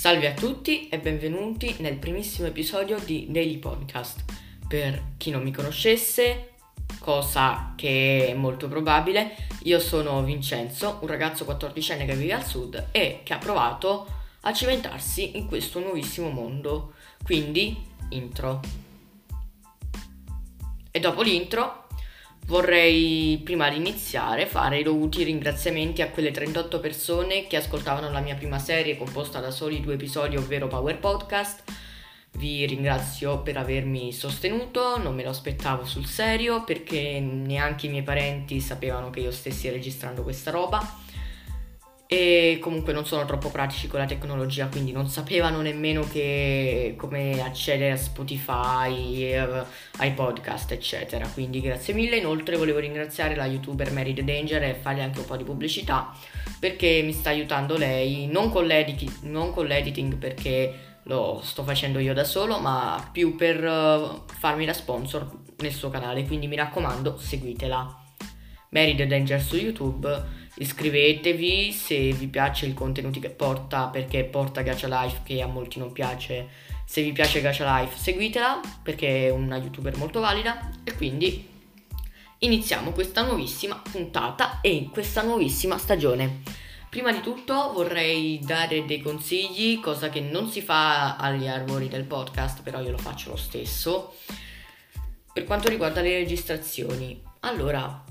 Salve a tutti e benvenuti nel primissimo episodio di Daily Podcast. Per chi non mi conoscesse, cosa che è molto probabile, io sono Vincenzo, un ragazzo 14enne che vive al sud e che ha provato a cimentarsi in questo nuovissimo mondo. Quindi, intro. E dopo l'intro vorrei prima di iniziare fare i dovuti ringraziamenti a quelle 38 persone che ascoltavano la mia prima serie composta da soli due episodi, ovvero Power Podcast. Vi ringrazio per avermi sostenuto, non me lo aspettavo sul serio perché neanche i miei parenti sapevano che io stessi registrando questa roba e comunque non sono troppo pratici con la tecnologia, quindi non sapevano nemmeno che, come accedere a Spotify, eh, ai podcast, eccetera. Quindi grazie mille. Inoltre volevo ringraziare la youtuber Mary the Danger e farle anche un po' di pubblicità perché mi sta aiutando lei, non con, non con l'editing perché lo sto facendo io da solo, ma più per uh, farmi da sponsor nel suo canale. Quindi mi raccomando, seguitela. Mary the Danger su YouTube iscrivetevi se vi piace il contenuto che porta perché porta Gacha Life che a molti non piace se vi piace Gacha Life seguitela perché è una youtuber molto valida. E quindi iniziamo questa nuovissima puntata e questa nuovissima stagione. Prima di tutto vorrei dare dei consigli cosa che non si fa agli arbori del podcast però io lo faccio lo stesso per quanto riguarda le registrazioni. Allora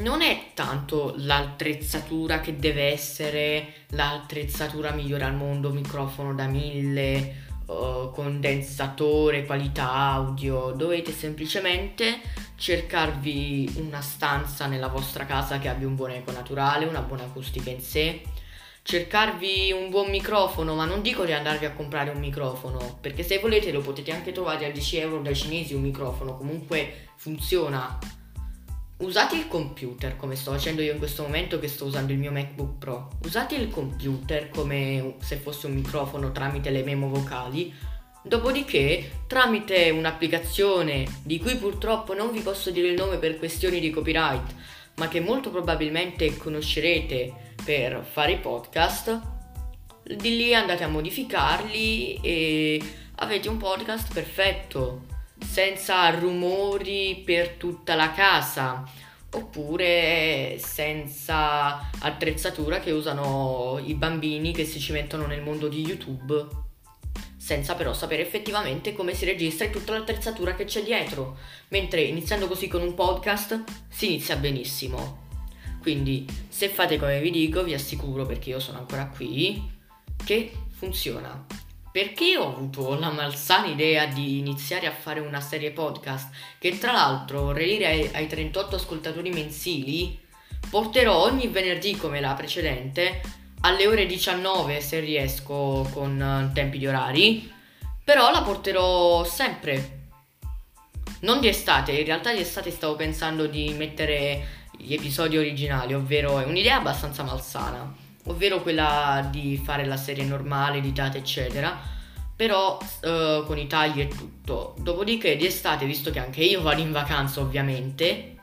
non è tanto l'attrezzatura che deve essere l'attrezzatura migliore al mondo, microfono da mille, uh, condensatore, qualità audio, dovete semplicemente cercarvi una stanza nella vostra casa che abbia un buon eco naturale, una buona acustica in sé, cercarvi un buon microfono, ma non dico di andarvi a comprare un microfono, perché se volete lo potete anche trovare a 10 euro dai cinesi un microfono, comunque funziona usate il computer come sto facendo io in questo momento che sto usando il mio MacBook Pro. Usate il computer come se fosse un microfono tramite le memo vocali. Dopodiché, tramite un'applicazione di cui purtroppo non vi posso dire il nome per questioni di copyright, ma che molto probabilmente conoscerete per fare i podcast, di lì andate a modificarli e avete un podcast perfetto senza rumori per tutta la casa oppure senza attrezzatura che usano i bambini che si ci mettono nel mondo di YouTube senza però sapere effettivamente come si registra e tutta l'attrezzatura che c'è dietro. Mentre iniziando così con un podcast si inizia benissimo. Quindi se fate come vi dico vi assicuro perché io sono ancora qui che funziona perché ho avuto la malsana idea di iniziare a fare una serie podcast che tra l'altro vorrei dire ai, ai 38 ascoltatori mensili porterò ogni venerdì come la precedente alle ore 19 se riesco con uh, tempi di orari però la porterò sempre. Non di estate in realtà di estate stavo pensando di mettere gli episodi originali ovvero è un'idea abbastanza malsana ovvero quella di fare la serie normale, editate, eccetera, però uh, con i tagli e tutto. Dopodiché di estate, visto che anche io vado in vacanza ovviamente,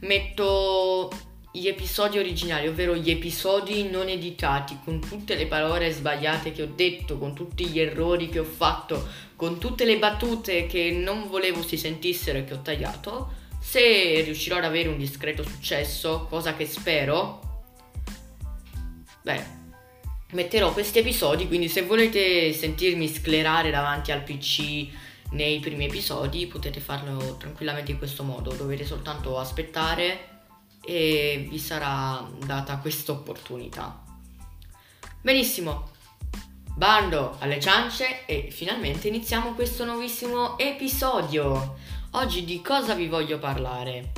metto gli episodi originali, ovvero gli episodi non editati, con tutte le parole sbagliate che ho detto, con tutti gli errori che ho fatto, con tutte le battute che non volevo si sentissero e che ho tagliato. Se riuscirò ad avere un discreto successo, cosa che spero, beh, metterò questi episodi, quindi se volete sentirmi sclerare davanti al PC nei primi episodi potete farlo tranquillamente in questo modo, dovete soltanto aspettare e vi sarà data questa opportunità. Benissimo, bando alle ciance e finalmente iniziamo questo nuovissimo episodio. Oggi di cosa vi voglio parlare?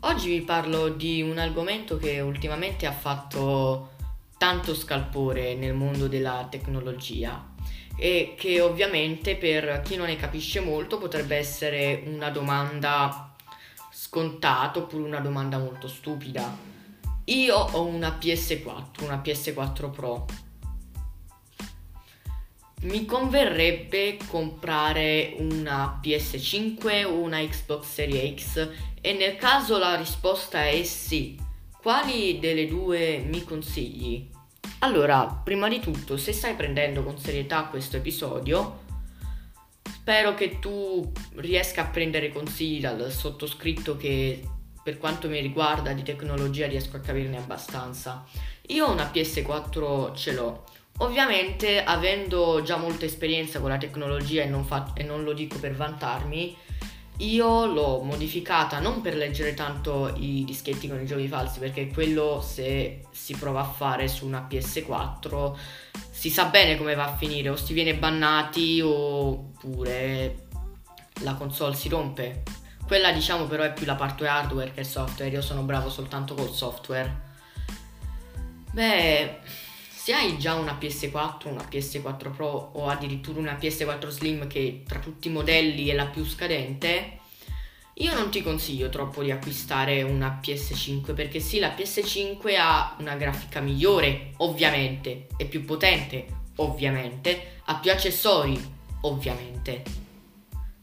Oggi vi parlo di un argomento che ultimamente ha fatto tanto scalpore nel mondo della tecnologia e che ovviamente per chi non ne capisce molto potrebbe essere una domanda scontata oppure una domanda molto stupida. Io ho una PS4, una PS4 Pro. Mi converrebbe comprare una PS5 o una Xbox Series X e nel caso la risposta è sì, quali delle due mi consigli? Allora, prima di tutto, se stai prendendo con serietà questo episodio, spero che tu riesca a prendere consigli dal sottoscritto che per quanto mi riguarda di tecnologia riesco a capirne abbastanza. Io una PS4 ce l'ho. Ovviamente avendo già molta esperienza con la tecnologia e non, fa- e non lo dico per vantarmi, io l'ho modificata non per leggere tanto i dischetti con i giochi falsi, perché quello se si prova a fare su una PS4 si sa bene come va a finire, o si viene bannati oppure la console si rompe. Quella diciamo però è più la parte hardware che software, io sono bravo soltanto col software. Beh, se hai già una PS4, una PS4 Pro o addirittura una PS4 Slim che tra tutti i modelli è la più scadente, io non ti consiglio troppo di acquistare una PS5 perché sì, la PS5 ha una grafica migliore, ovviamente, è più potente, ovviamente, ha più accessori, ovviamente.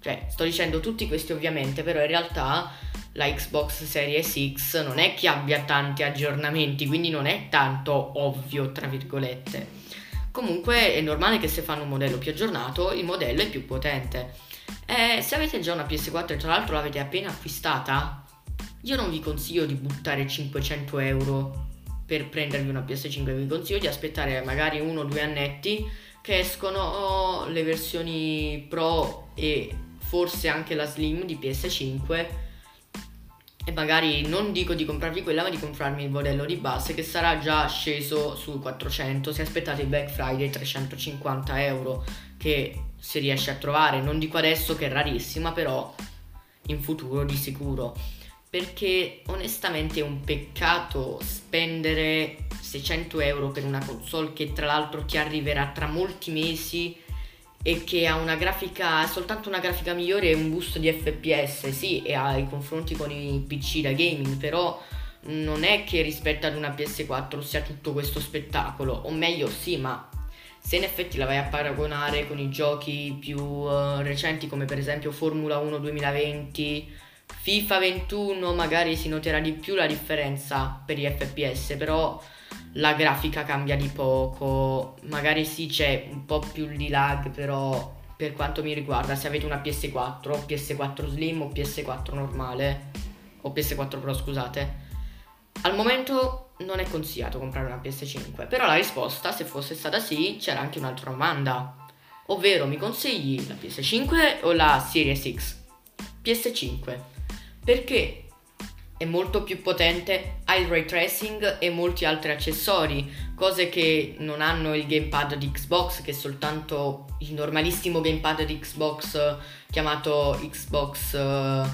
Cioè, sto dicendo tutti questi ovviamente, però in realtà la Xbox Series X non è che abbia tanti aggiornamenti, quindi non è tanto ovvio, tra virgolette. Comunque è normale che se fanno un modello più aggiornato, il modello è più potente. E se avete già una PS4 e tra l'altro l'avete appena acquistata, io non vi consiglio di buttare 500 euro per prendervi una PS5, vi consiglio di aspettare magari uno o due annetti che escono le versioni Pro e forse anche la Slim di PS5 e magari non dico di comprarvi quella ma di comprarmi il modello di base che sarà già sceso su 400 se aspettate il Black Friday 350 euro che si riesce a trovare. Non dico adesso che è rarissima però in futuro di sicuro. Perché onestamente è un peccato spendere 600 euro per una console che tra l'altro ti arriverà tra molti mesi e che ha una grafica, soltanto una grafica migliore e un boost di FPS, sì, e ha i confronti con i PC da gaming, però non è che rispetto ad una PS4 sia tutto questo spettacolo, o meglio sì, ma se in effetti la vai a paragonare con i giochi più uh, recenti come per esempio Formula 1 2020, FIFA 21, magari si noterà di più la differenza per gli FPS, però la grafica cambia di poco, magari sì c'è un po' più di lag, però per quanto mi riguarda, se avete una PS4, PS4 Slim o PS4 normale, o PS4 Pro scusate, al momento non è consigliato comprare una PS5, però la risposta, se fosse stata sì, c'era anche un'altra domanda, ovvero mi consigli la PS5 o la Series X? PS5, perché è molto più potente, ha il ray tracing e molti altri accessori, cose che non hanno il gamepad di Xbox, che è soltanto il normalissimo gamepad di Xbox chiamato Xbox uh,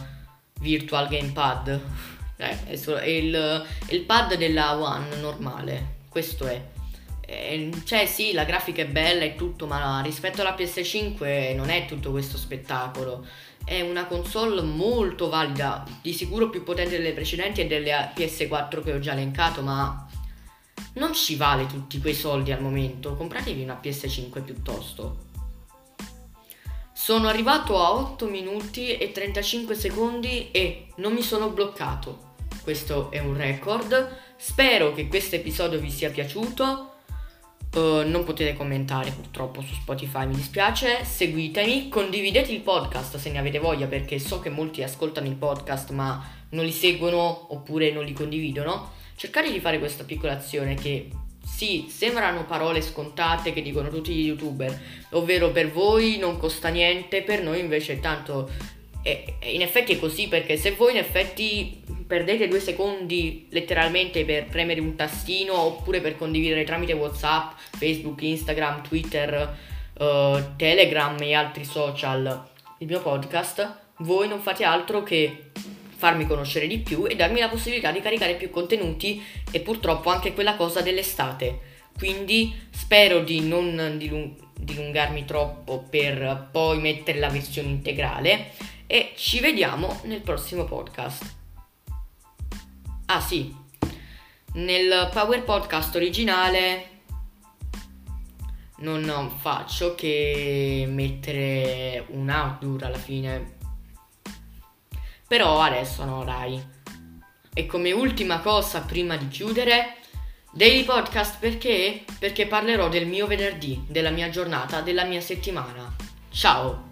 Virtual Gamepad. Eh, è, solo, è, il, è il pad della One normale, questo è. Eh, cioè sì, la grafica è bella e tutto, ma rispetto alla PS5 non è tutto questo spettacolo è una console molto valida, di sicuro più potente delle precedenti e delle PS4 che ho già elencato, ma non ci vale tutti quei soldi al momento, compratevi una PS5 piuttosto. Sono arrivato a 8 minuti e 35 secondi e non mi sono bloccato. Questo è un record. Spero che questo episodio vi sia piaciuto. Uh, non potete commentare purtroppo su Spotify, mi dispiace. Seguitemi, condividete il podcast se ne avete voglia perché so che molti ascoltano il podcast ma non li seguono oppure non li condividono. Cercate di fare questa piccola azione che sì, sembrano parole scontate che dicono tutti gli youtuber, ovvero per voi non costa niente, per noi invece tanto e, in effetti è così perché se voi in effetti perdete due secondi letteralmente per premere un tastino oppure per condividere tramite Whatsapp, Facebook, Instagram, Twitter, uh, Telegram e altri social il mio podcast, voi non fate altro che farmi conoscere di più e darmi la possibilità di caricare più contenuti e purtroppo anche quella cosa dell'estate. Quindi spero di non dilungarmi troppo per poi mettere la versione integrale e ci vediamo nel prossimo podcast. Ah sì, nel Power Podcast originale non faccio che mettere un outdoor alla fine. Però adesso no, dai. E come ultima cosa prima di chiudere, Daily podcast perché? Perché parlerò del mio venerdì, della mia giornata, della mia settimana. Ciao!